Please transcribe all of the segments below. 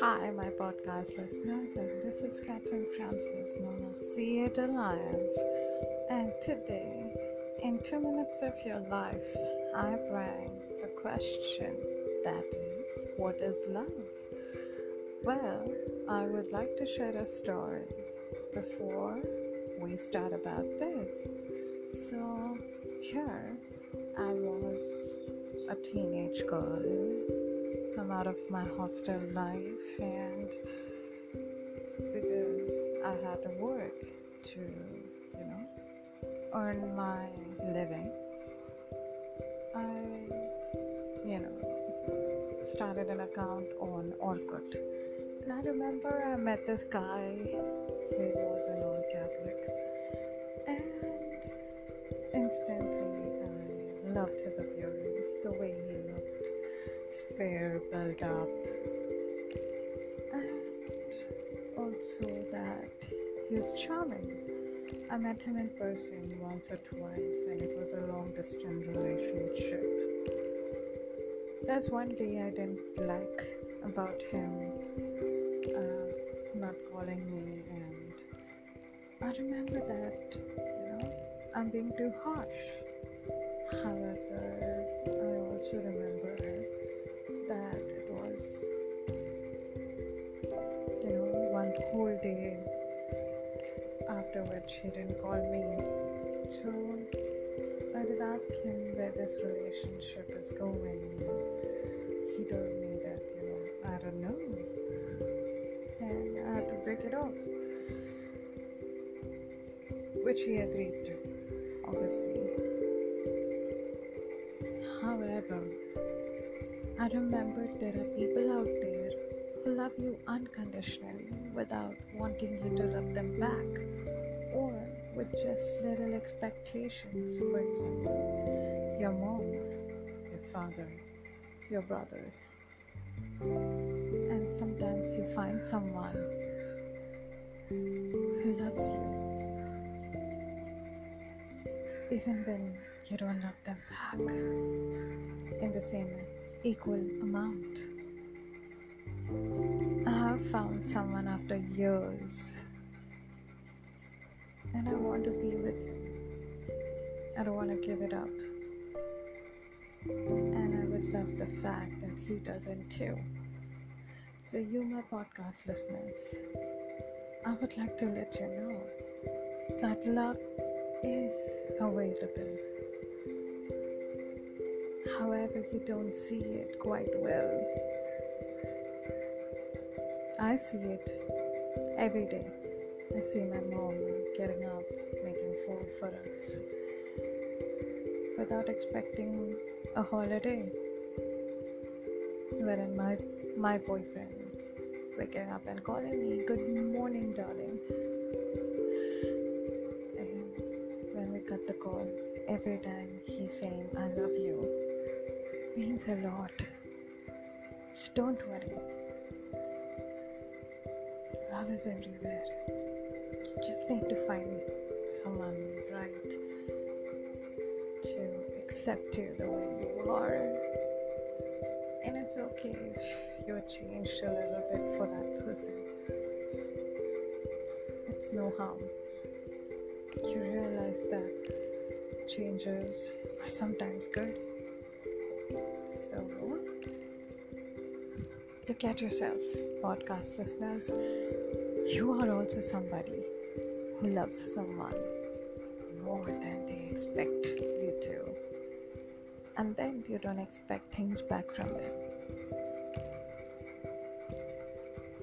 Hi, my podcast listeners, and this is Catherine Francis, known as Seed Alliance. And today, in two minutes of your life, I bring the question that is, what is love? Well, I would like to share a story before we start about this. So, here I was a teenage girl. I'm out of my hostel life, and because I had to work to, you know, earn my living, I, you know, started an account on Orkut. And I remember I met this guy, he was a non Catholic, and instantly I loved his appearance, the way he looked, his fair, up, and also that he was charming. I met him in person once or twice, and it was a long distance relationship. There's one day I didn't like about him uh, not calling me, and I remember that, I'm being too harsh. However, I also remember that it was, you know, one whole day after which he didn't call me. So I did ask him where this relationship is going. He told me that, you know, I don't know. And I had to break it off. Which he agreed to, obviously. However, I remembered there are people out there who love you unconditionally without wanting you to love them back or with just little expectations. For example, your mom, your father, your brother. And sometimes you find someone even when you don't love them back in the same equal amount. I have found someone after years and I want to be with him. I don't want to give it up. And I would love the fact that he doesn't too. So, you, my podcast listeners, I would like to let you know that love is available. However, you don't see it quite well. I see it every day. I see my mom getting up, making food for us without expecting a holiday. Wherein my my boyfriend waking up and calling me, Good morning, darling. Cut the call, every time he's saying, I love you, means a lot. So don't worry. Love is everywhere. You just need to find someone right to accept you the way you are. And it's okay if you're changed a little bit for that person. It's no harm. You realize that changes are sometimes good. So, look at yourself, podcast listeners. You are also somebody who loves someone more than they expect you to. And then you don't expect things back from them.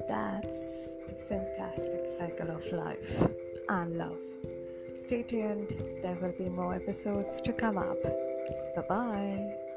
That's the fantastic cycle of life and love. Stay tuned, there will be more episodes to come up. Bye bye.